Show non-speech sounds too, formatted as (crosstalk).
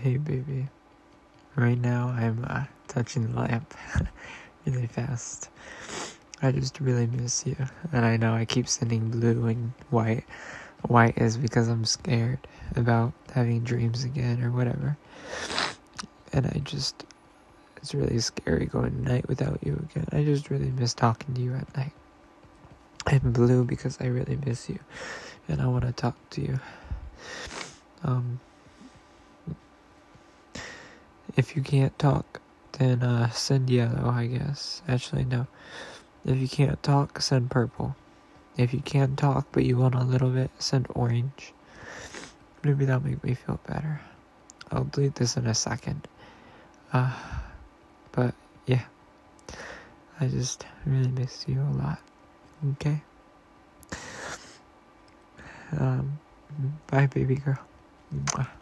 Hey, baby. Right now, I'm uh, touching the lamp (laughs) really fast. I just really miss you. And I know I keep sending blue and white. White is because I'm scared about having dreams again or whatever. And I just, it's really scary going to night without you again. I just really miss talking to you at night. And blue because I really miss you. And I want to talk to you. Um, if you can't talk, then uh, send yellow, I guess. Actually, no. If you can't talk, send purple. If you can talk but you want a little bit, send orange. Maybe that'll make me feel better. I'll delete this in a second. Uh, but yeah, I just really miss you a lot. Okay? Um, bye, baby girl. Mwah.